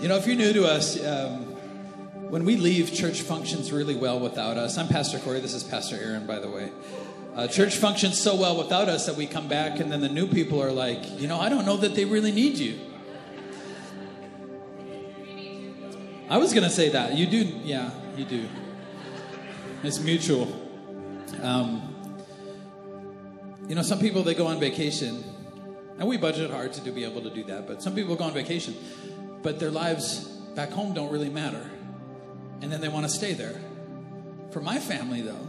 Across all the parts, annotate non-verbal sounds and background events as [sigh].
You know, if you're new to us, um, when we leave, church functions really well without us. I'm Pastor Corey. This is Pastor Aaron, by the way. Uh, church functions so well without us that we come back, and then the new people are like, you know, I don't know that they really need you. I was going to say that. You do, yeah, you do. It's mutual. Um, you know, some people, they go on vacation, and we budget hard to be able to do that, but some people go on vacation, but their lives back home don't really matter. And then they want to stay there. For my family, though,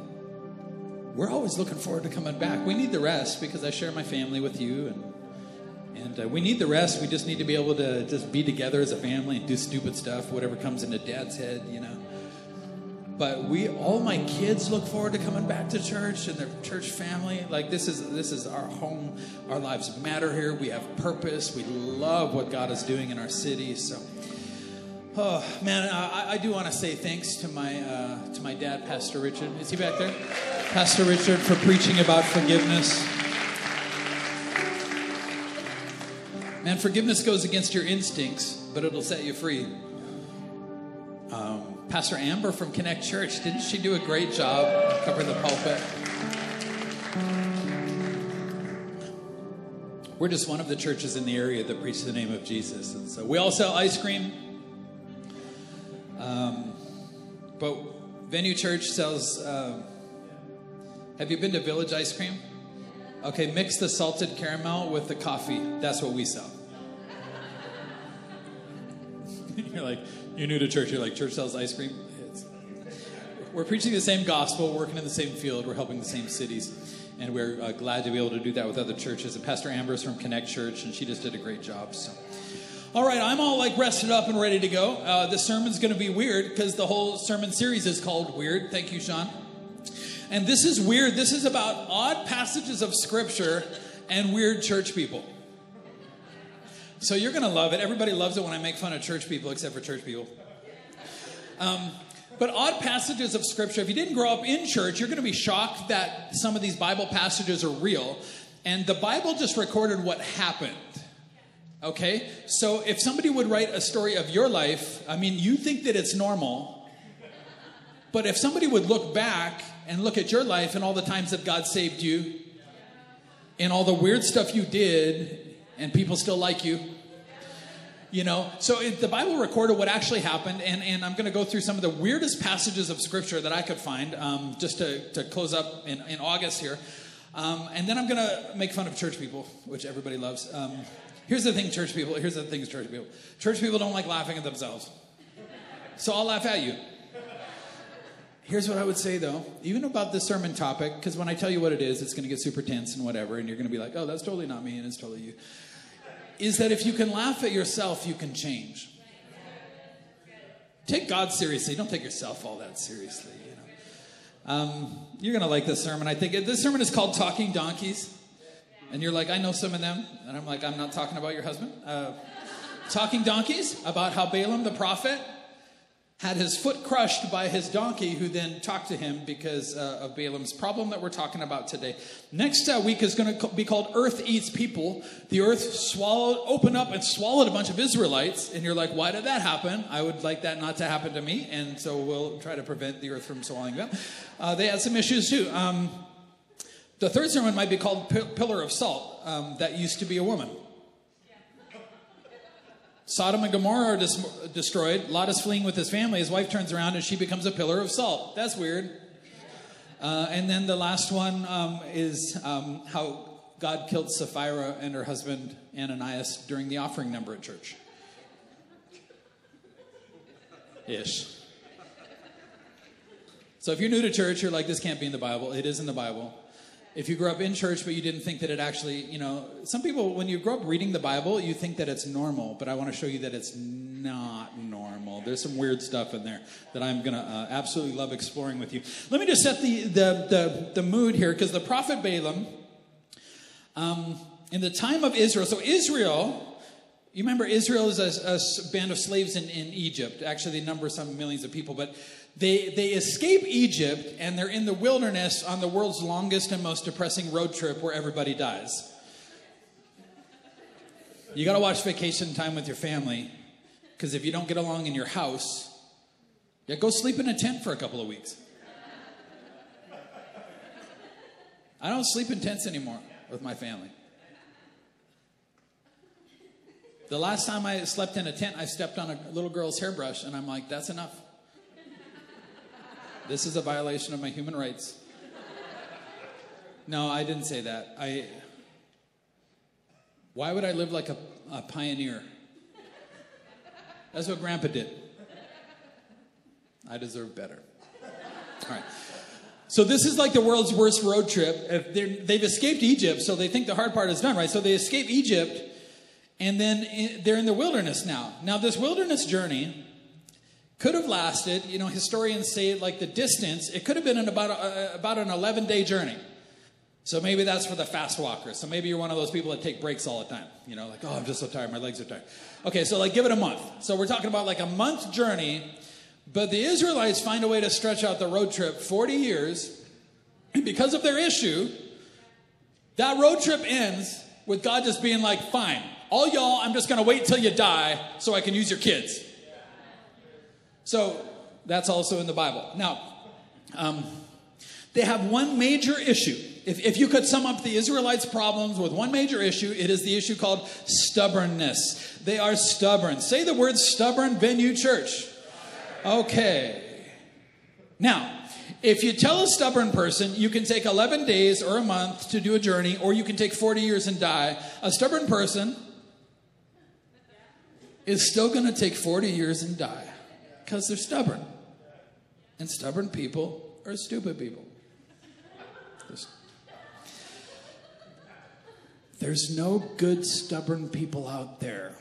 we're always looking forward to coming back. We need the rest because I share my family with you, and and uh, we need the rest. We just need to be able to just be together as a family and do stupid stuff, whatever comes into Dad's head, you know. But we, all my kids, look forward to coming back to church and their church family. Like this is this is our home. Our lives matter here. We have purpose. We love what God is doing in our city. So. Oh man, I, I do want to say thanks to my uh, to my dad, Pastor Richard. Is he back there? Pastor Richard for preaching about forgiveness. Man, forgiveness goes against your instincts, but it'll set you free. Um, Pastor Amber from Connect Church, didn't she do a great job covering the pulpit? We're just one of the churches in the area that preach the name of Jesus. And so we all sell ice cream. Um, but Venue Church sells. Uh, have you been to Village Ice Cream? Okay, mix the salted caramel with the coffee. That's what we sell. Like, you're new to church. You're like, church sells ice cream. It's, we're preaching the same gospel, working in the same field, we're helping the same cities, and we're uh, glad to be able to do that with other churches. And Pastor Amber's from Connect Church, and she just did a great job. So. All right, I'm all like rested up and ready to go. Uh, the sermon's going to be weird because the whole sermon series is called Weird. Thank you, Sean. And this is weird. This is about odd passages of scripture and weird church people. So you're going to love it. Everybody loves it when I make fun of church people, except for church people. Um, but odd passages of scripture, if you didn't grow up in church, you're going to be shocked that some of these Bible passages are real. And the Bible just recorded what happened. Okay? So if somebody would write a story of your life, I mean, you think that it's normal. But if somebody would look back and look at your life and all the times that God saved you, and all the weird stuff you did, and people still like you, you know so it, the bible recorded what actually happened and, and i'm going to go through some of the weirdest passages of scripture that i could find um, just to, to close up in, in august here um, and then i'm going to make fun of church people which everybody loves um, Here's the thing, church people. Here's the thing, church people. Church people don't like laughing at themselves. So I'll laugh at you. Here's what I would say though, even about the sermon topic, because when I tell you what it is, it's going to get super tense and whatever, and you're going to be like, oh, that's totally not me, and it's totally you. Is that if you can laugh at yourself, you can change. Take God seriously. Don't take yourself all that seriously. You know? Um, you're going to like this sermon. I think this sermon is called Talking Donkeys. And you're like, I know some of them. And I'm like, I'm not talking about your husband. Uh, talking donkeys, about how Balaam the prophet had his foot crushed by his donkey, who then talked to him because uh, of Balaam's problem that we're talking about today. Next uh, week is going to be called Earth Eats People. The earth swallowed, opened up and swallowed a bunch of Israelites. And you're like, why did that happen? I would like that not to happen to me. And so we'll try to prevent the earth from swallowing them. Uh, they had some issues too. Um, the third sermon might be called P- Pillar of Salt. Um, that used to be a woman. Sodom and Gomorrah are dis- destroyed. Lot is fleeing with his family. His wife turns around and she becomes a pillar of salt. That's weird. Uh, and then the last one um, is um, how God killed Sapphira and her husband Ananias during the offering number at church. Ish. So if you're new to church, you're like, this can't be in the Bible. It is in the Bible if you grew up in church but you didn't think that it actually you know some people when you grow up reading the bible you think that it's normal but i want to show you that it's not normal there's some weird stuff in there that i'm to uh, absolutely love exploring with you let me just set the the the, the mood here because the prophet balaam um, in the time of israel so israel you remember Israel is a, a band of slaves in, in Egypt. Actually, they number some millions of people, but they, they escape Egypt and they're in the wilderness on the world's longest and most depressing road trip where everybody dies. You got to watch Vacation Time with your family Because if you don't get along in your house, yeah, go sleep in a tent for a couple of weeks. I don't sleep in tents anymore with my family. The last time I slept in a tent, I stepped on a little girl's hairbrush, and I'm like, that's enough. This is a violation of my human rights. No, I didn't say that. I. Why would I live like a, a pioneer? That's what Grandpa did. I deserve better. All right. So this is like the world's worst road trip. They've escaped Egypt, so they think the hard part is done, right? So they escape Egypt, and then they're in the wilderness now. Now, this wilderness journey could have lasted, you know, historians say like the distance, it could have been about, a, about an 11 day journey. So maybe that's for the fast walkers. So maybe you're one of those people that take breaks all the time. You know, like, oh, I'm just so tired, my legs are tired. Okay, so like give it a month. So we're talking about like a month journey, but the Israelites find a way to stretch out the road trip 40 years. And because of their issue, that road trip ends with God just being like, fine, all y'all, I'm just to wait till you die so I can use your kids. So that's also in the Bible. Now, um, they have one major issue. If, if you could sum up the Israelites' problems with one major issue, it is the issue called stubbornness. They are stubborn. Say the word stubborn, venue church. Okay. Now, if you tell a stubborn person you can take 11 days or a month to do a journey, or you can take 40 years and die, a stubborn person is still going to take 40 years and die because they're stubborn. And stubborn people are stupid people. There's no good, stubborn people out there.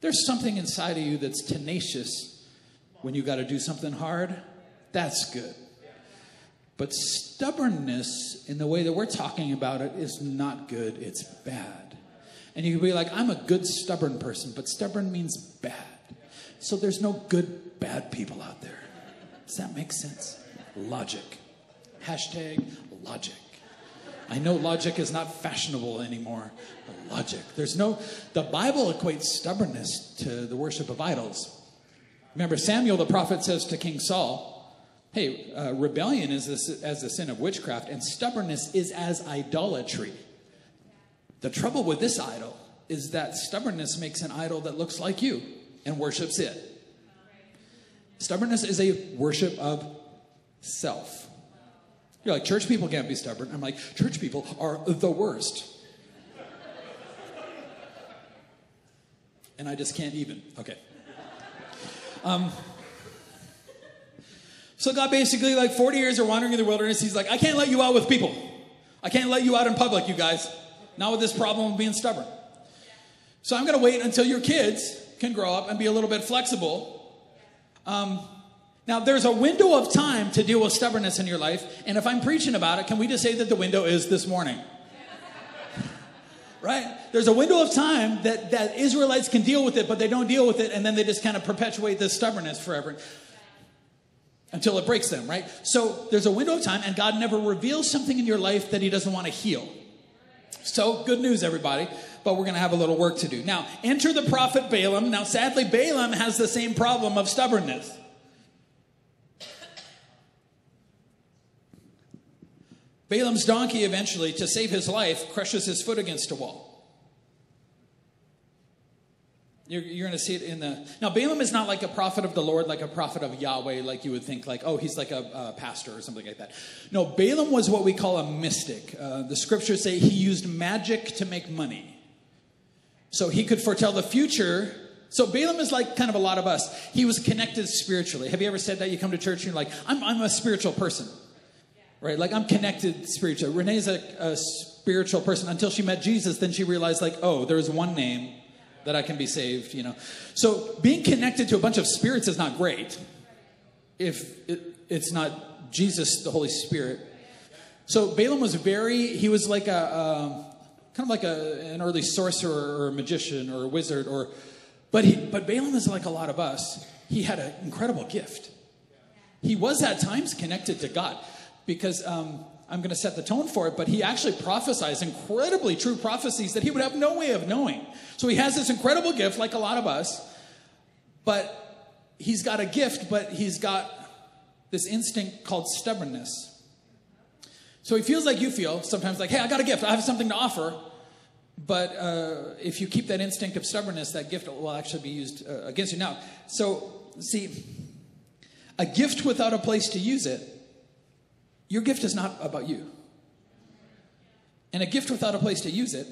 There's something inside of you that's tenacious when you got to do something hard. That's good. But stubbornness, in the way that we're talking about it, is not good. It's bad. And you can be like, I'm a good, stubborn person, but stubborn means bad. So there's no good, bad people out there. Does that make sense? Logic. Hashtag logic. I know logic is not fashionable anymore. Logic. There's no, the Bible equates stubbornness to the worship of idols. Remember, Samuel the prophet says to King Saul, Hey, uh, rebellion is as the sin of witchcraft, and stubbornness is as idolatry. The trouble with this idol is that stubbornness makes an idol that looks like you and worships it. Stubbornness is a worship of self. You're like, church people can't be stubborn. I'm like, church people are the worst. and I just can't even. Okay. Um, so God basically, like 40 years of wandering in the wilderness, he's like, I can't let you out with people. I can't let you out in public, you guys. Not with this problem of being stubborn. So I'm going to wait until your kids can grow up and be a little bit flexible. Um, now, there's a window of time to deal with stubbornness in your life. And if I'm preaching about it, can we just say that the window is this morning? [laughs] right? There's a window of time that, that Israelites can deal with it, but they don't deal with it, and then they just kind of perpetuate this stubbornness forever until it breaks them, right? So there's a window of time, and God never reveals something in your life that He doesn't want to heal. So, good news, everybody, but we're going to have a little work to do. Now, enter the prophet Balaam. Now, sadly, Balaam has the same problem of stubbornness. Balaam's donkey eventually, to save his life, crushes his foot against a wall. You're, you're going to see it in the. Now, Balaam is not like a prophet of the Lord, like a prophet of Yahweh, like you would think, like, oh, he's like a, a pastor or something like that. No, Balaam was what we call a mystic. Uh, the scriptures say he used magic to make money. So he could foretell the future. So Balaam is like kind of a lot of us. He was connected spiritually. Have you ever said that? You come to church and you're like, I'm, I'm a spiritual person. Right? Like, I'm connected spiritually. Renee's a, a spiritual person until she met Jesus. Then she realized, like, oh, there's one name that I can be saved, you know. So being connected to a bunch of spirits is not great if it, it's not Jesus, the Holy Spirit. So Balaam was very, he was like a, a kind of like a, an early sorcerer or a magician or a wizard or, but he, but Balaam is like a lot of us. He had an incredible gift. He was at times connected to God because um, I'm going to set the tone for it, but he actually prophesies incredibly true prophecies that he would have no way of knowing. So he has this incredible gift, like a lot of us, but he's got a gift, but he's got this instinct called stubbornness. So he feels like you feel sometimes like, hey, I got a gift, I have something to offer. But uh, if you keep that instinct of stubbornness, that gift will actually be used uh, against you. Now, so see, a gift without a place to use it, your gift is not about you. And a gift without a place to use it,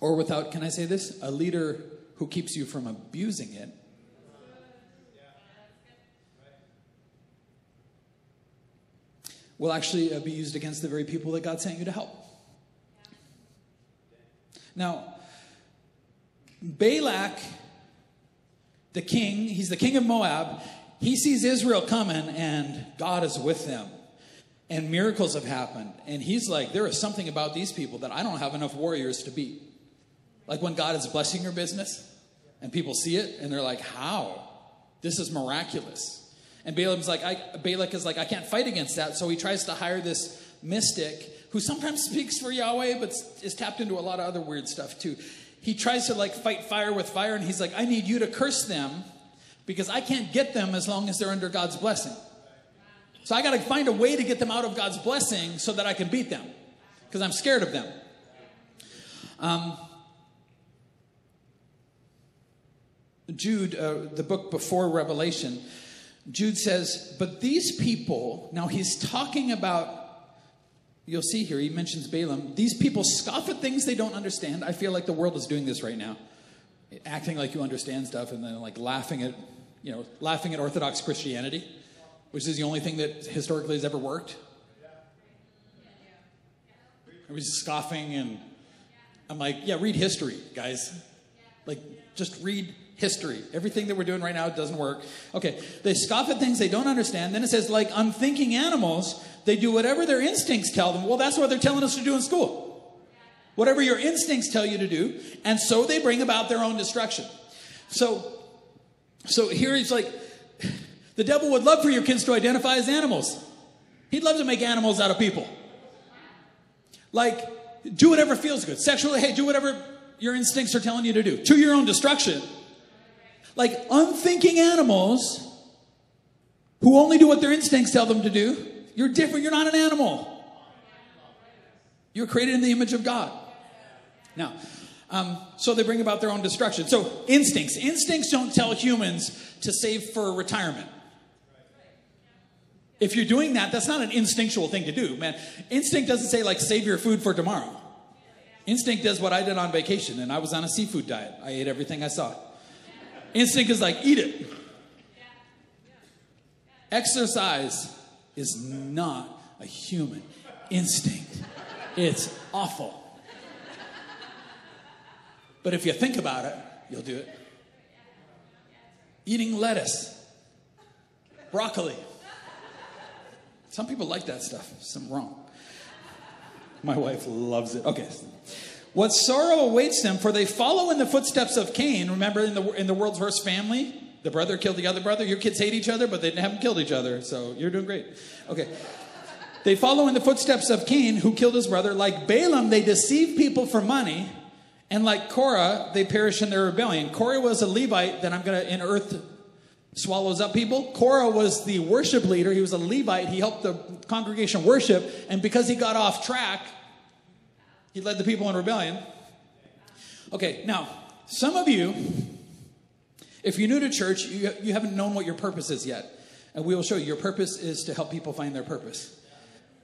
or without, can I say this, a leader who keeps you from abusing it, will actually uh, be used against the very people that God sent you to help. Now, Balak, the king, he's the king of Moab, he sees Israel coming and God is with them. And miracles have happened. And he's like, there is something about these people that I don't have enough warriors to beat. Like when God is blessing your business and people see it and they're like, how? This is miraculous. And Balaam's like, I, Balak is like, I can't fight against that. So he tries to hire this mystic who sometimes [laughs] speaks for Yahweh, but is tapped into a lot of other weird stuff too. He tries to like fight fire with fire, and he's like, I need you to curse them because I can't get them as long as they're under God's blessing. So I got to find a way to get them out of God's blessing so that I can beat them because I'm scared of them. Um, Jude, uh, the book before Revelation, Jude says, But these people, now he's talking about, you'll see here, he mentions Balaam. These people scoff at things they don't understand. I feel like the world is doing this right now, acting like you understand stuff and then like laughing at, you know, laughing at Orthodox Christianity, which is the only thing that historically has ever worked. Everybody's scoffing, and I'm like, yeah, read history, guys. Like, just read history. Everything that we're doing right now doesn't work. Okay, they scoff at things they don't understand. Then it says, like unthinking animals, they do whatever their instincts tell them. Well, that's what they're telling us to do in school. Whatever your instincts tell you to do, and so they bring about their own destruction. So, so here he's like, the devil would love for your kids to identify as animals. He'd love to make animals out of people. Like, do whatever feels good. Sexually, hey, do whatever your instincts are telling you to do to your own destruction. Like unthinking animals who only do what their instincts tell them to do. You're different. You're not an animal. You're created in the image of God. Now, um, so they bring about their own destruction. So, instincts. Instincts don't tell humans to save for retirement. If you're doing that, that's not an instinctual thing to do, man. Instinct doesn't say, like, save your food for tomorrow. Instinct does what I did on vacation, and I was on a seafood diet. I ate everything I saw. Instinct is like, eat it. Exercise is not a human instinct, it's awful. But if you think about it, you'll do it. Eating lettuce, broccoli. Some people like that stuff, some wrong. My wife loves it. Okay. What sorrow awaits them, for they follow in the footsteps of Cain. Remember in the, in the world's worst family? The brother killed the other brother. Your kids hate each other, but they haven't killed each other, so you're doing great. Okay. They follow in the footsteps of Cain, who killed his brother. Like Balaam, they deceive people for money. And like Korah, they perish in their rebellion. Korah was a Levite that I'm going to, in earth swallows up people. Korah was the worship leader. He was a Levite. He helped the congregation worship. And because he got off track, he led the people in rebellion. Okay, now, some of you, if you're new to church, you, you haven't known what your purpose is yet. And we will show you your purpose is to help people find their purpose.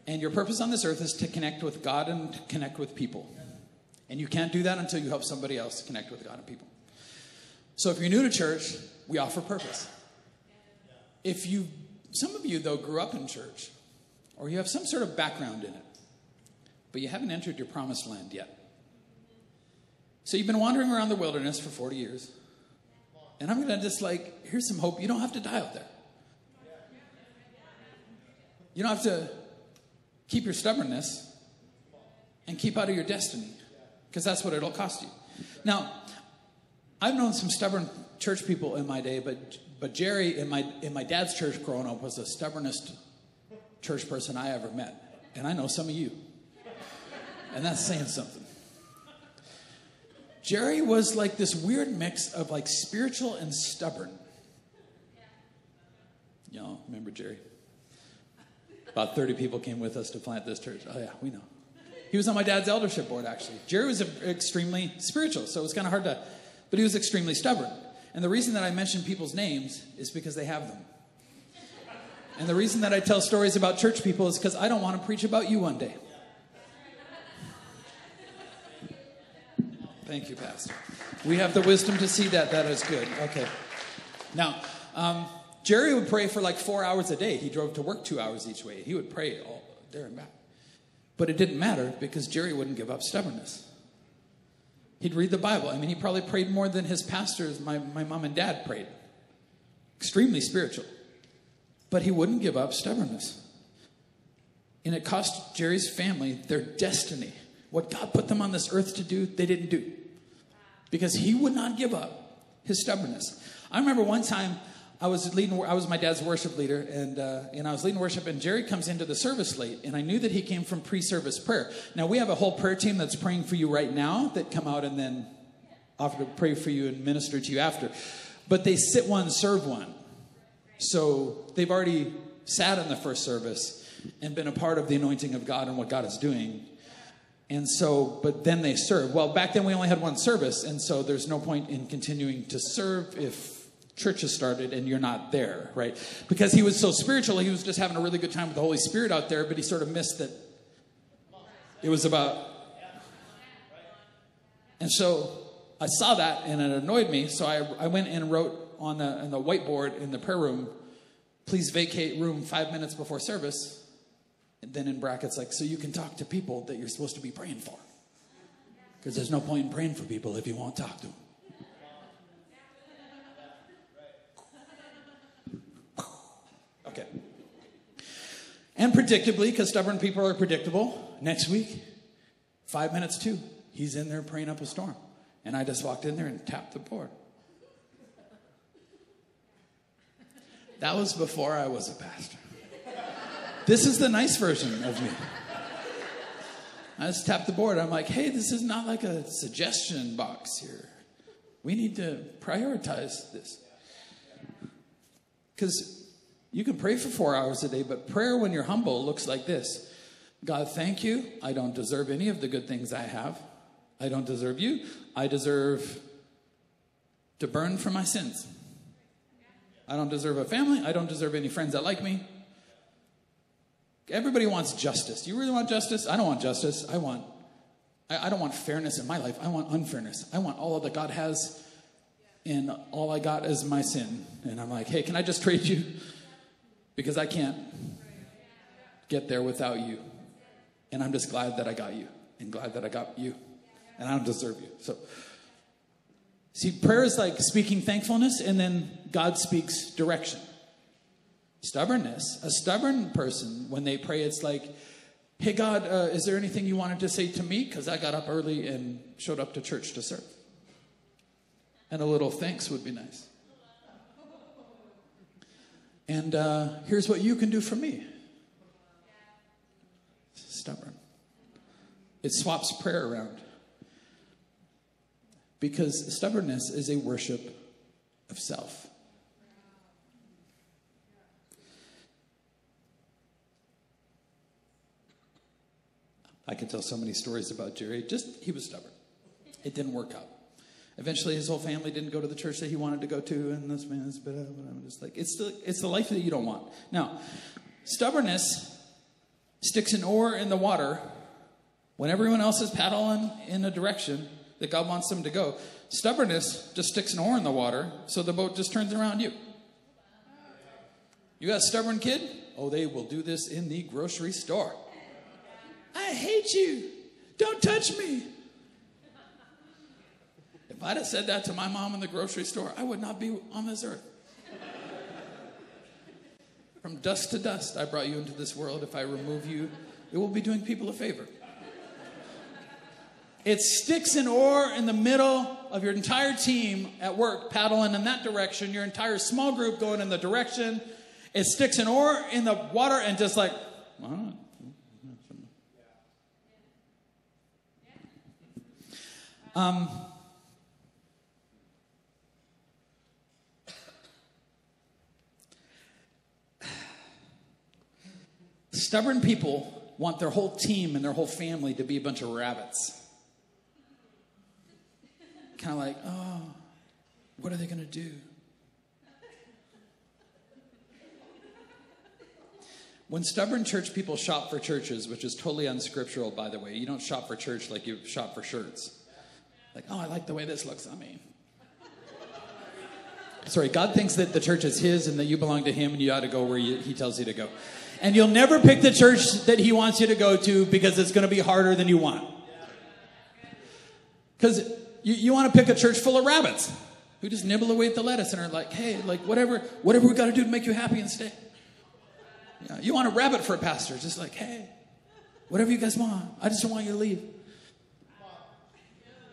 And your purpose on this earth is to connect with God and connect with people. And you can't do that until you help somebody else connect with God and people. So if you're new to church, we offer purpose. If you, some of you though, grew up in church, or you have some sort of background in it, but you haven't entered your promised land yet. So you've been wandering around the wilderness for 40 years. And I'm going to just like, here's some hope. You don't have to die out there. You don't have to keep your stubbornness and keep out of your destiny because that's what it'll cost you. Now, I've known some stubborn church people in my day, but but Jerry in my in my dad's church growing up was the stubbornest church person I ever met. and I know some of you. And that's saying something. Jerry was like this weird mix of like spiritual and stubborn. Y'all remember Jerry? About 30 people came with us to plant this church. Oh, yeah, we know. He was on my dad's eldership board, actually. Jerry was extremely spiritual, so it was kind of hard to, but he was extremely stubborn. And the reason that I mention people's names is because they have them. And the reason that I tell stories about church people is because I don't want to preach about you one day. Thank you, Pastor. We have the wisdom to see that. That is good. Okay. Now, um, Jerry would pray for like four hours a day. He drove to work two hours each way. He would pray all there and back. But it didn't matter because Jerry wouldn't give up stubbornness. He'd read the Bible. I mean, he probably prayed more than his pastors, my, my mom and dad prayed. Extremely spiritual. But he wouldn't give up stubbornness. And it cost Jerry's family their destiny. What God put them on this earth to do, they didn't do. Because he would not give up his stubbornness. I remember one time I was leading, I was my dad's worship leader, and, uh, and I was leading worship, and Jerry comes into the service late, and I knew that he came from pre service prayer. Now, we have a whole prayer team that's praying for you right now that come out and then offer to pray for you and minister to you after. But they sit one, serve one. So they've already sat in the first service and been a part of the anointing of God and what God is doing. And so, but then they serve. Well, back then we only had one service, and so there's no point in continuing to serve if church has started and you're not there, right? Because he was so spiritual, he was just having a really good time with the Holy Spirit out there, but he sort of missed that it was about. And so I saw that and it annoyed me, so I, I went and wrote on the, on the whiteboard in the prayer room, please vacate room five minutes before service. And then in brackets, like, so you can talk to people that you're supposed to be praying for. Because there's no point in praying for people if you won't talk to them. Okay. And predictably, because stubborn people are predictable, next week, five minutes too, he's in there praying up a storm. And I just walked in there and tapped the board. That was before I was a pastor. This is the nice version of me. I just tapped the board. I'm like, hey, this is not like a suggestion box here. We need to prioritize this. Because you can pray for four hours a day, but prayer when you're humble looks like this God, thank you. I don't deserve any of the good things I have. I don't deserve you. I deserve to burn for my sins. I don't deserve a family. I don't deserve any friends that like me. Everybody wants justice. Do you really want justice? I don't want justice. I want I, I don't want fairness in my life. I want unfairness. I want all that God has, and all I got is my sin. And I'm like, hey, can I just [laughs] trade you? because I can't get there without you. And I'm just glad that I got you and glad that I got you. And I don't deserve you. So, see, prayer is like speaking thankfulness and then God speaks direction. Stubbornness, a stubborn person, when they pray, it's like, hey, God, uh, is there anything you wanted to say to me? Because I got up early and showed up to church to serve. And a little thanks would be nice. And uh, here's what you can do for me. Stubborn. It swaps prayer around. Because stubbornness is a worship of self. I can tell so many stories about Jerry. Just, he was stubborn. It didn't work out. Eventually, his whole family didn't go to the church that he wanted to go to, and this man's, but I'm just like, it's the, it's the life that you don't want. Now, stubbornness sticks an oar in the water when everyone else is paddling in a direction that God wants them to go. Stubbornness just sticks an oar in the water, so the boat just turns around you. You got a stubborn kid? Oh, they will do this in the grocery store. I hate you. Don't touch me. If I'd have said that to my mom in the grocery store, I would not be on this earth. From dust to dust, I brought you into this world. If I remove you, it will be doing people a favor. It sticks an oar in the middle of your entire team at work, paddling in that direction, your entire small group going in the direction. It sticks an oar in the water and just like, Um, stubborn people want their whole team and their whole family to be a bunch of rabbits. Kind of like, oh, what are they going to do? When stubborn church people shop for churches, which is totally unscriptural, by the way, you don't shop for church like you shop for shirts. Like, oh, I like the way this looks on me. Sorry, God thinks that the church is His and that you belong to Him and you ought to go where you, He tells you to go. And you'll never pick the church that He wants you to go to because it's going to be harder than you want. Because you, you want to pick a church full of rabbits who just nibble away at the lettuce and are like, hey, like whatever, whatever we got to do to make you happy and stay. Yeah, you want a rabbit for a pastor, just like, hey, whatever you guys want. I just don't want you to leave.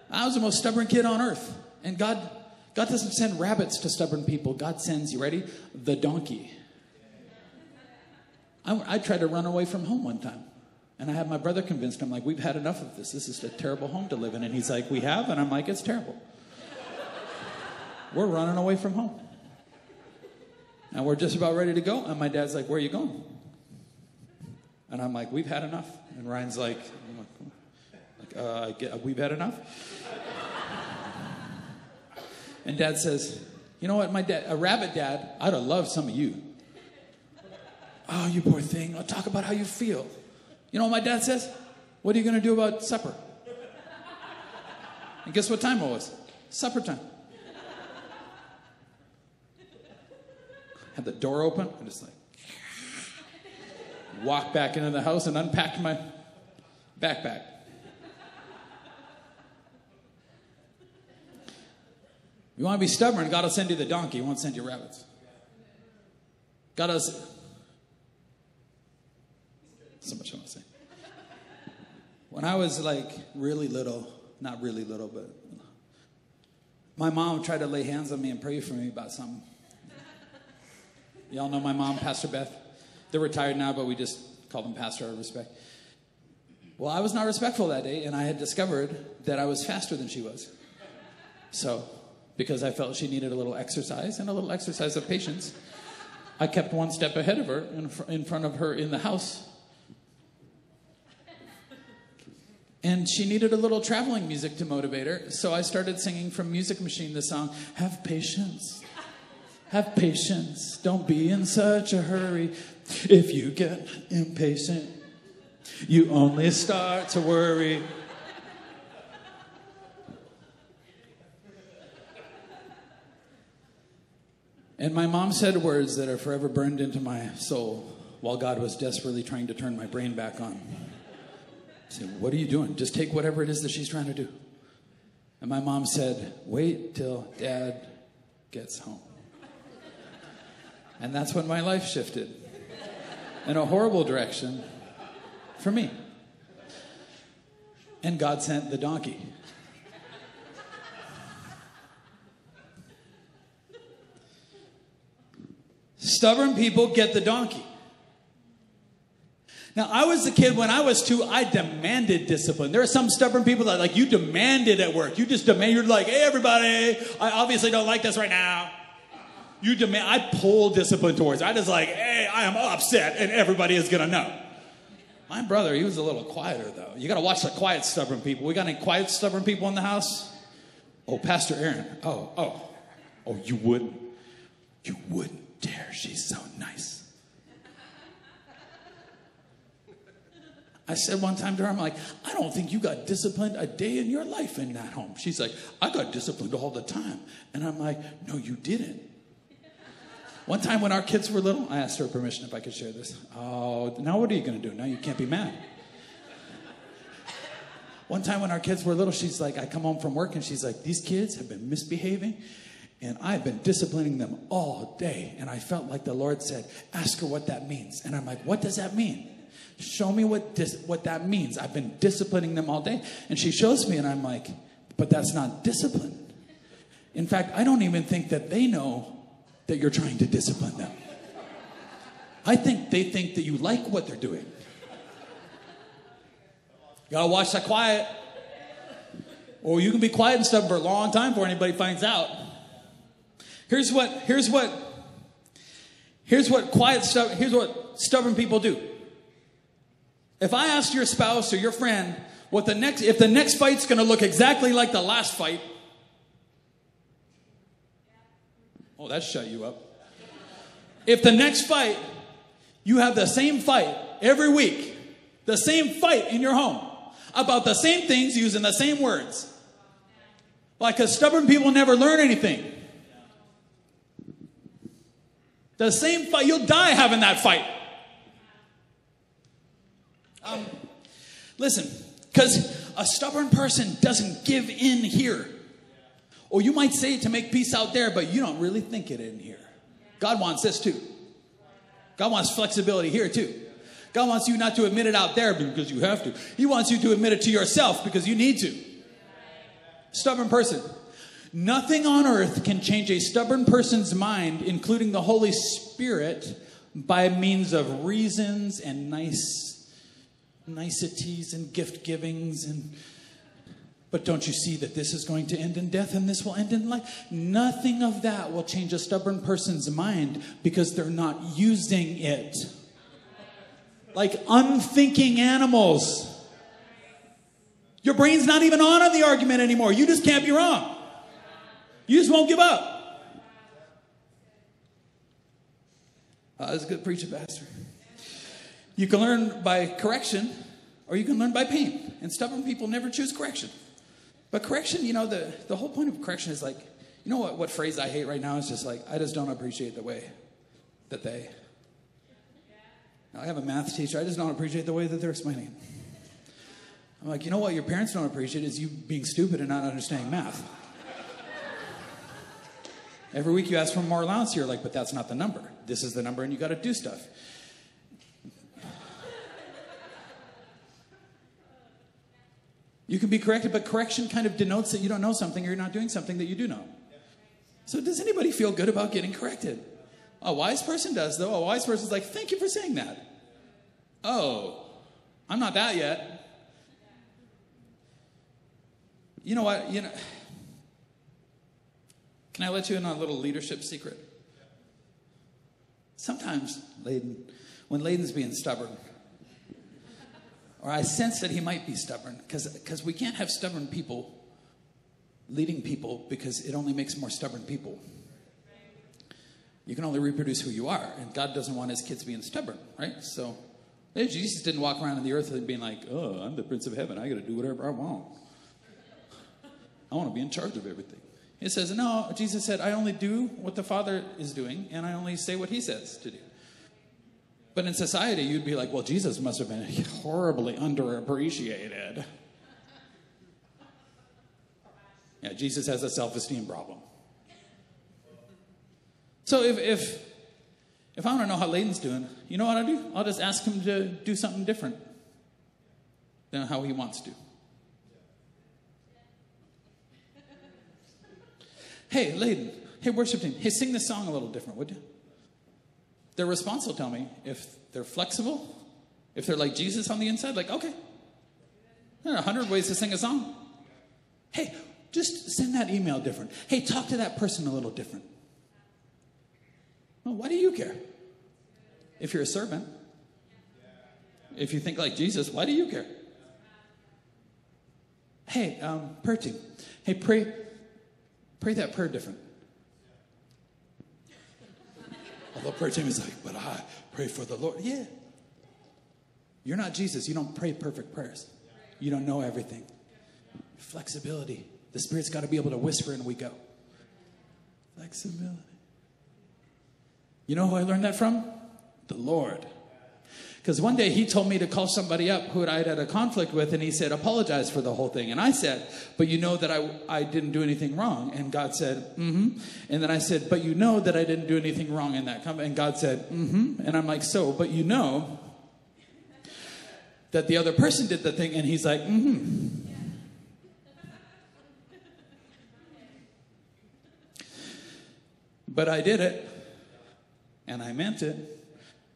I was the most stubborn kid on earth. And God, God doesn't send rabbits to stubborn people. God sends, you ready? The donkey. I, I tried to run away from home one time. And I had my brother convinced. I'm like, we've had enough of this. This is a terrible home to live in. And he's like, we have? And I'm like, it's terrible. We're running away from home. And we're just about ready to go. And my dad's like, Where are you going? And I'm like, We've had enough. And Ryan's like, like uh, We've had enough. and dad says, You know what, my dad, a rabbit dad, I'd have loved some of you. Oh, you poor thing. I'll talk about how you feel. You know what my dad says? What are you going to do about supper? And guess what time it was? Supper time. had the door open. I just like walked back into the house and unpacked my backpack. You want to be stubborn, God will send you the donkey, He won't send you rabbits. God has so much I want to say. When I was like really little, not really little, but my mom tried to lay hands on me and pray for me about something. Y'all know my mom, Pastor Beth. They're retired now, but we just call them Pastor out of respect. Well, I was not respectful that day, and I had discovered that I was faster than she was. So, because I felt she needed a little exercise and a little exercise of patience, I kept one step ahead of her in, fr- in front of her in the house. And she needed a little traveling music to motivate her, so I started singing from Music Machine the song, Have Patience. Have patience. Don't be in such a hurry. If you get impatient, you only start to worry. And my mom said words that are forever burned into my soul while God was desperately trying to turn my brain back on. I said, What are you doing? Just take whatever it is that she's trying to do. And my mom said, Wait till dad gets home. And that's when my life shifted in a horrible direction for me. And God sent the donkey. Stubborn people get the donkey. Now, I was a kid when I was two, I demanded discipline. There are some stubborn people that, like, you demand it at work. You just demand, you're like, hey, everybody, I obviously don't like this right now. You demand, I pull discipline towards. I just like, hey, I am upset, and everybody is gonna know. My brother, he was a little quieter though. You gotta watch the quiet, stubborn people. We got any quiet, stubborn people in the house? Oh, Pastor Aaron. Oh, oh, oh, you wouldn't. You wouldn't dare. She's so nice. I said one time to her, I'm like, I don't think you got disciplined a day in your life in that home. She's like, I got disciplined all the time. And I'm like, no, you didn't. One time when our kids were little, I asked her permission if I could share this. Oh, now what are you going to do? Now you can't be mad. One time when our kids were little, she's like, I come home from work and she's like, these kids have been misbehaving and I've been disciplining them all day. And I felt like the Lord said, ask her what that means. And I'm like, what does that mean? Show me what, dis- what that means. I've been disciplining them all day. And she shows me and I'm like, but that's not discipline. In fact, I don't even think that they know that you're trying to discipline them. I think they think that you like what they're doing. You gotta watch that quiet. Or you can be quiet and stubborn for a long time before anybody finds out. Here's what, here's what, here's what quiet stuff, here's what stubborn people do. If I asked your spouse or your friend what the next, if the next fight's gonna look exactly like the last fight, oh, that shut you up. If the next fight, you have the same fight every week, the same fight in your home, about the same things using the same words. Like, because stubborn people never learn anything. The same fight, you'll die having that fight. Um, listen, because a stubborn person doesn't give in here. Or you might say it to make peace out there, but you don't really think it in here. God wants this too. God wants flexibility here too. God wants you not to admit it out there because you have to. He wants you to admit it to yourself because you need to. Stubborn person. Nothing on earth can change a stubborn person's mind, including the Holy Spirit, by means of reasons and nice niceties and gift givings and but don't you see that this is going to end in death and this will end in life? Nothing of that will change a stubborn person's mind because they're not using it. Like unthinking animals. Your brain's not even on on the argument anymore. You just can't be wrong. You just won't give up. Uh, that's a good preaching, Pastor. You can learn by correction or you can learn by pain. And stubborn people never choose correction. But correction, you know, the, the whole point of correction is like, you know what, what phrase I hate right now is just like, I just don't appreciate the way that they. Now, I have a math teacher, I just don't appreciate the way that they're explaining it. I'm like, you know what your parents don't appreciate is you being stupid and not understanding math. Every week you ask for more allowance, you're like, but that's not the number. This is the number, and you got to do stuff. You can be corrected, but correction kind of denotes that you don't know something or you're not doing something that you do know. So, does anybody feel good about getting corrected? A wise person does, though. A wise person's like, thank you for saying that. Oh, I'm not that yet. You know what? You know, can I let you in on a little leadership secret? Sometimes, Layden, when Layden's being stubborn, or I sense that he might be stubborn because we can't have stubborn people leading people because it only makes more stubborn people. You can only reproduce who you are, and God doesn't want his kids being stubborn, right? So, Jesus didn't walk around on the earth being like, oh, I'm the prince of heaven. I got to do whatever I want. I want to be in charge of everything. It says, no, Jesus said, I only do what the Father is doing, and I only say what he says to do. But in society, you'd be like, well, Jesus must have been horribly underappreciated. Yeah, Jesus has a self esteem problem. So if, if, if I want to know how Layden's doing, you know what I do? I'll just ask him to do something different than how he wants to. Hey, Layden. Hey, worship team. Hey, sing this song a little different, would you? Their response will tell me if they're flexible, if they're like Jesus on the inside, like, okay, there are a hundred ways to sing a song. Hey, just send that email different. Hey, talk to that person a little different. Well, why do you care? If you're a servant, if you think like Jesus, why do you care? Hey, um, prayer team. Hey, pray, pray that prayer different. Although prayer team is like, but I pray for the Lord. Yeah. You're not Jesus. You don't pray perfect prayers. You don't know everything. Flexibility. The Spirit's got to be able to whisper and we go. Flexibility. You know who I learned that from? The Lord. Because one day he told me to call somebody up who I'd had a conflict with, and he said, Apologize for the whole thing. And I said, But you know that I, I didn't do anything wrong. And God said, Mm hmm. And then I said, But you know that I didn't do anything wrong in that. And God said, Mm hmm. And I'm like, So, but you know that the other person did the thing. And he's like, Mm hmm. But I did it, and I meant it,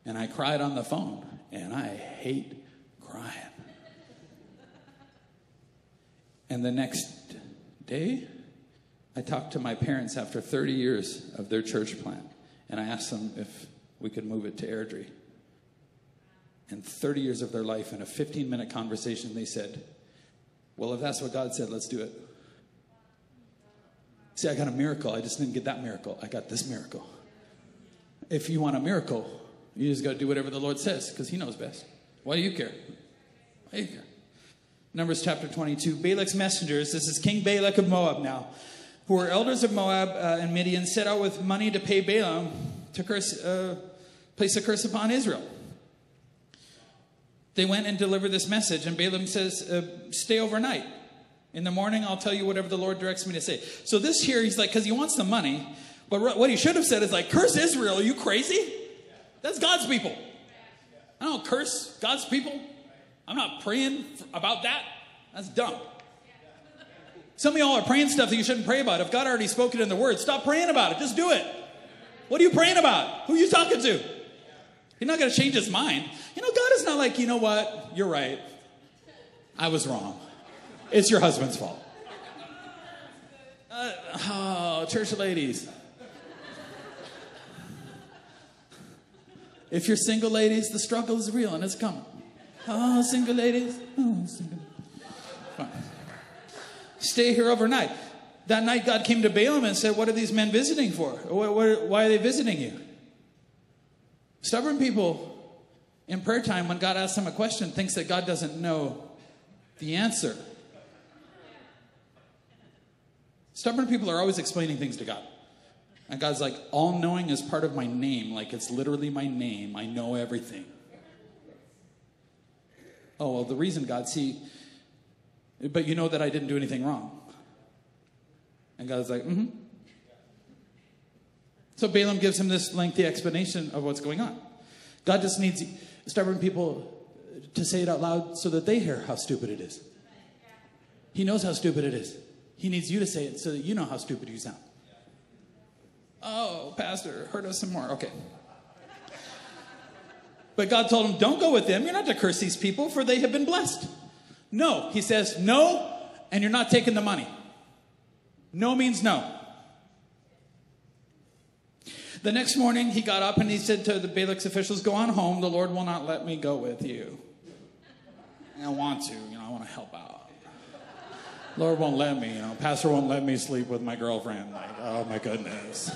and I cried on the phone and I hate crying. And the next day, I talked to my parents after 30 years of their church plant, and I asked them if we could move it to Airdrie. And 30 years of their life, in a 15 minute conversation, they said, Well, if that's what God said, let's do it. See, I got a miracle. I just didn't get that miracle. I got this miracle. If you want a miracle, you just got to do whatever the Lord says because He knows best. Why do you care? Why do you care? Numbers chapter 22. Balak's messengers, this is King Balak of Moab now, who were elders of Moab uh, and Midian, set out with money to pay Balaam to curse, uh, place a curse upon Israel. They went and delivered this message, and Balaam says, uh, Stay overnight. In the morning, I'll tell you whatever the Lord directs me to say. So, this here, he's like, because he wants the money. But what he should have said is like, Curse Israel. Are you crazy? That's God's people. I don't curse God's people. I'm not praying about that. That's dumb. Some of y'all are praying stuff that you shouldn't pray about. If God already spoke it in the Word, stop praying about it. Just do it. What are you praying about? Who are you talking to? You're not going to change his mind. You know, God is not like, you know what? You're right. I was wrong. It's your husband's fault. Uh, oh, church ladies. If you're single ladies, the struggle is real and it's coming. Oh, single ladies. Oh, single. Fine. Stay here overnight. That night, God came to Balaam and said, What are these men visiting for? Why are they visiting you? Stubborn people in prayer time, when God asks them a question, thinks that God doesn't know the answer. Stubborn people are always explaining things to God. And God's like, all knowing is part of my name. Like it's literally my name. I know everything. Oh, well, the reason, God, see, but you know that I didn't do anything wrong. And God's like, mm hmm. So Balaam gives him this lengthy explanation of what's going on. God just needs stubborn people to say it out loud so that they hear how stupid it is. He knows how stupid it is. He needs you to say it so that you know how stupid you sound. Oh, Pastor, hurt us some more. Okay. But God told him, Don't go with them. You're not to curse these people, for they have been blessed. No. He says, No, and you're not taking the money. No means no. The next morning, he got up and he said to the Balak's officials, Go on home. The Lord will not let me go with you. I want to, you know, I want to help out. Lord won't let me, you know, Pastor won't let me sleep with my girlfriend. Like, oh my goodness.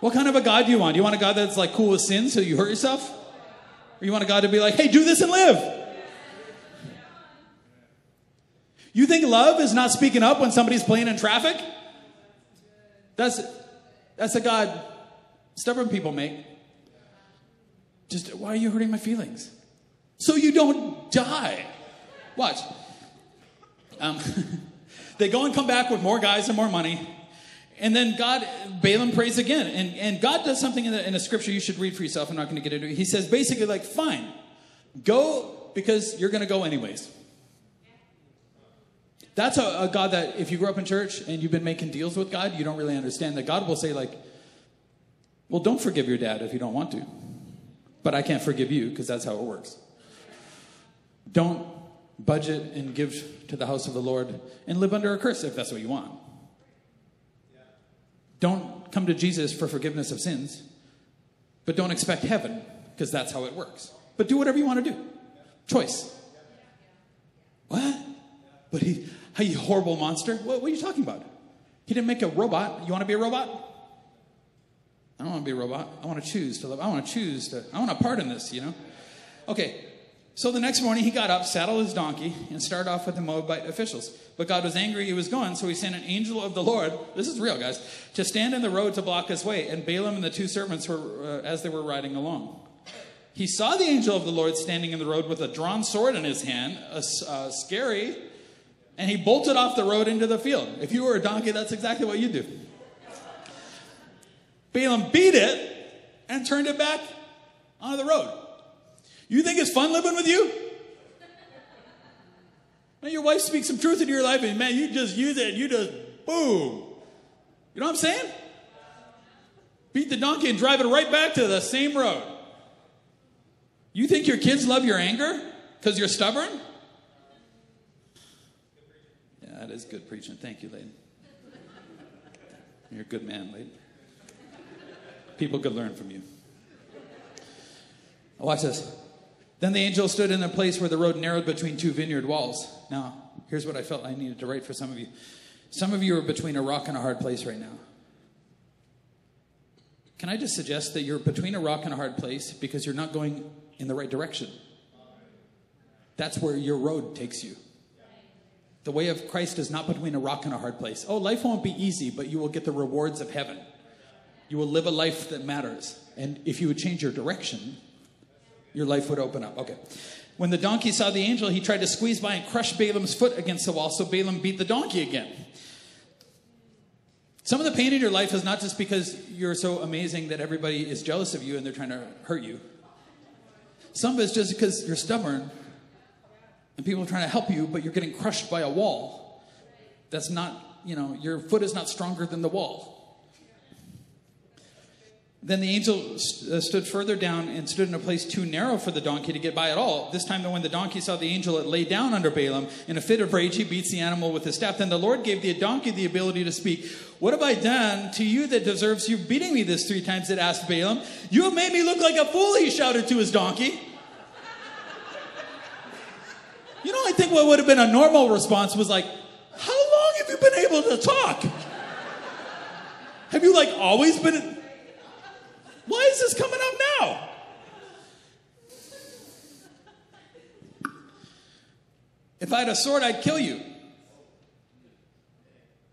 What kind of a God do you want? Do you want a God that's like cool with sin so you hurt yourself? Or you want a God to be like, hey, do this and live? You think love is not speaking up when somebody's playing in traffic? That's, that's a God stubborn people make. Just, why are you hurting my feelings? So you don't die. Watch. Um, [laughs] they go and come back with more guys and more money. And then God, Balaam prays again. And, and God does something in, the, in a scripture you should read for yourself. I'm not going to get into it. He says basically, like, fine, go because you're going to go anyways. That's a, a, God that if you grew up in church and you've been making deals with God, you don't really understand that God will say, like, well, don't forgive your dad if you don't want to. But I can't forgive you because that's how it works. Don't budget and give to the house of the Lord and live under a curse if that's what you want. Don't come to Jesus for forgiveness of sins, but don't expect heaven because that's how it works. But do whatever you want to do. Choice. What? But he, Hey, you horrible monster. What, what are you talking about? He didn't make a robot. You want to be a robot? I don't want to be a robot. I want to choose to live. I want to choose to, I want to part in this, you know? Okay, so the next morning he got up, saddled his donkey, and started off with the Moabite officials. But God was angry he was gone, so he sent an angel of the Lord, this is real, guys, to stand in the road to block his way. And Balaam and the two servants were, uh, as they were riding along. He saw the angel of the Lord standing in the road with a drawn sword in his hand, a, a scary and he bolted off the road into the field. If you were a donkey, that's exactly what you'd do. Balaam beat it and turned it back onto the road. You think it's fun living with you? Now your wife speaks some truth into your life, and man, you just use it, and you just boom. You know what I'm saying? Beat the donkey and drive it right back to the same road. You think your kids love your anger because you're stubborn? Yeah, that is good preaching. Thank you, Layden. You're a good man, Layden. People could learn from you. Watch this. Then the angel stood in a place where the road narrowed between two vineyard walls. Now, here's what I felt I needed to write for some of you. Some of you are between a rock and a hard place right now. Can I just suggest that you're between a rock and a hard place because you're not going in the right direction? That's where your road takes you. The way of Christ is not between a rock and a hard place. Oh, life won't be easy, but you will get the rewards of heaven. You will live a life that matters. And if you would change your direction, your life would open up. Okay. When the donkey saw the angel, he tried to squeeze by and crush Balaam's foot against the wall, so Balaam beat the donkey again. Some of the pain in your life is not just because you're so amazing that everybody is jealous of you and they're trying to hurt you. Some of it's just because you're stubborn and people are trying to help you, but you're getting crushed by a wall. That's not, you know, your foot is not stronger than the wall. Then the angel uh, stood further down and stood in a place too narrow for the donkey to get by at all. This time, when the donkey saw the angel, it lay down under Balaam. In a fit of rage, he beats the animal with his staff. Then the Lord gave the donkey the ability to speak. What have I done to you that deserves you beating me this three times? It asked Balaam. You have made me look like a fool, he shouted to his donkey. You know, I think what would have been a normal response was like, How long have you been able to talk? Have you like always been. Why is this coming up now? If I had a sword, I'd kill you.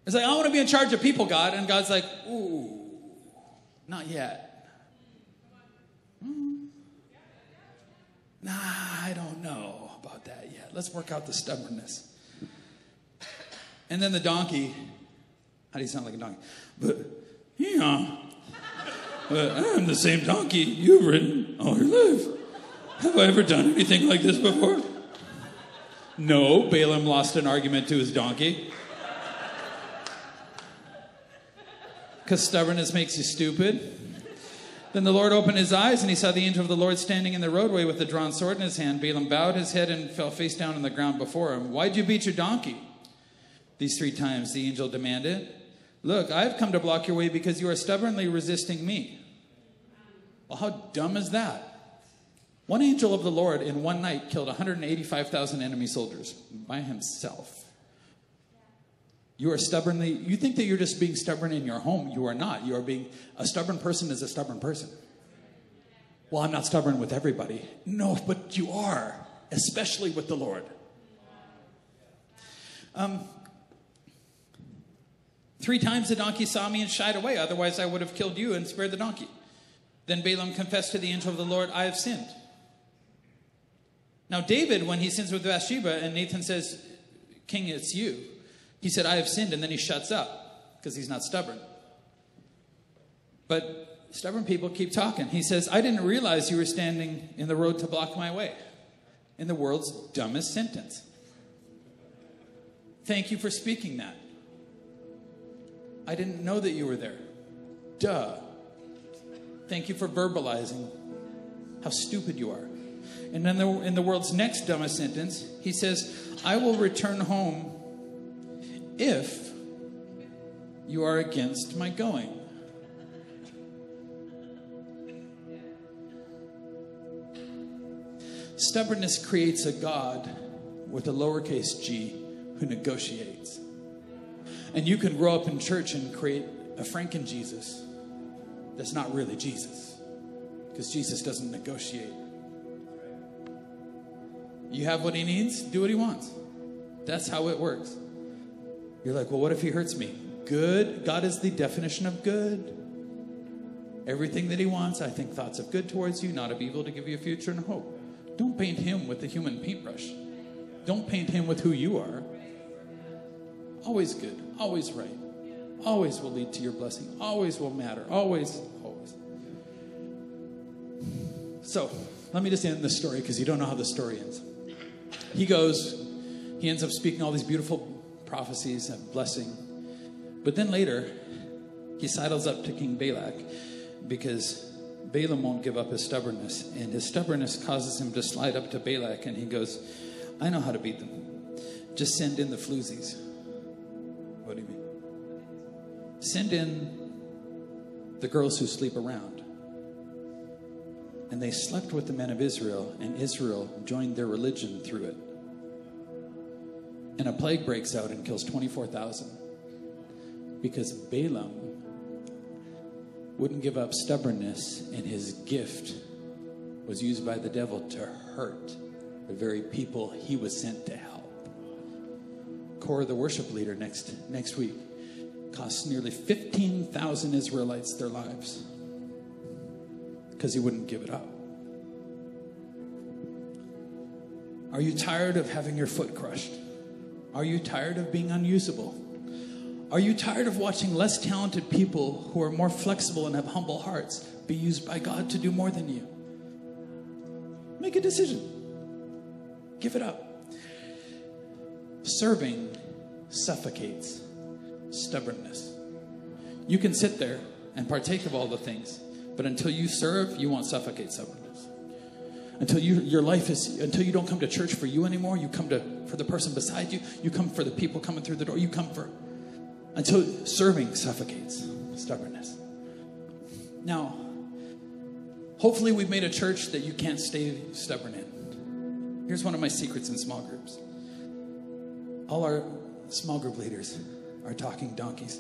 It's like, I want to be in charge of people, God. And God's like, ooh, not yet. Hmm. Nah, I don't know about that yet. Let's work out the stubbornness. And then the donkey, how do you sound like a donkey? But, yeah, but I'm the same donkey you've ridden all your life. Have I ever done anything like this before? No, Balaam lost an argument to his donkey. Because stubbornness makes you stupid. Then the Lord opened his eyes, and he saw the angel of the Lord standing in the roadway with a drawn sword in his hand. Balaam bowed his head and fell face down on the ground before him. Why'd you beat your donkey? These three times the angel demanded. Look, I've come to block your way because you are stubbornly resisting me. Well, how dumb is that? One angel of the Lord in one night killed 185,000 enemy soldiers by himself. You are stubbornly, you think that you're just being stubborn in your home. You are not. You are being, a stubborn person is a stubborn person. Well, I'm not stubborn with everybody. No, but you are, especially with the Lord. Um, three times the donkey saw me and shied away. Otherwise, I would have killed you and spared the donkey. Then Balaam confessed to the angel of the Lord, I have sinned. Now, David, when he sins with Bathsheba and Nathan says, King, it's you, he said, I have sinned, and then he shuts up because he's not stubborn. But stubborn people keep talking. He says, I didn't realize you were standing in the road to block my way. In the world's dumbest sentence. Thank you for speaking that. I didn't know that you were there. Duh. Thank you for verbalizing how stupid you are. And then the, in the world's next dumbest sentence, he says, I will return home if you are against my going. Stubbornness creates a God with a lowercase g who negotiates. And you can grow up in church and create a Franken Jesus that's not really Jesus because Jesus doesn't negotiate. You have what he needs, do what he wants. That's how it works. You're like, well, what if he hurts me? Good. God is the definition of good. Everything that he wants, I think thoughts of good towards you, not of evil to give you a future and hope. Don't paint him with the human paintbrush. Don't paint him with who you are. Always good, always right, always will lead to your blessing, always will matter, always, always. So, let me just end the story because you don't know how the story ends. He goes, he ends up speaking all these beautiful prophecies of blessing. But then later, he sidles up to King Balak because Balaam won't give up his stubbornness, and his stubbornness causes him to slide up to Balak, and he goes, I know how to beat them. Just send in the floozies. What do you mean? Send in the girls who sleep around. And they slept with the men of Israel, and Israel joined their religion through it. And a plague breaks out and kills 24,000 because Balaam wouldn't give up stubbornness, and his gift was used by the devil to hurt the very people he was sent to help. Korah, the worship leader, next, next week, cost nearly 15,000 Israelites their lives because he wouldn't give it up. Are you tired of having your foot crushed? Are you tired of being unusable? Are you tired of watching less talented people who are more flexible and have humble hearts be used by God to do more than you? Make a decision. Give it up. Serving suffocates stubbornness. You can sit there and partake of all the things, but until you serve, you won't suffocate stubbornness. Until you, your life is, until you don't come to church for you anymore, you come to for the person beside you, you come for the people coming through the door, you come for, until serving suffocates stubbornness. Now, hopefully, we've made a church that you can't stay stubborn in. Here's one of my secrets in small groups all our small group leaders are talking donkeys.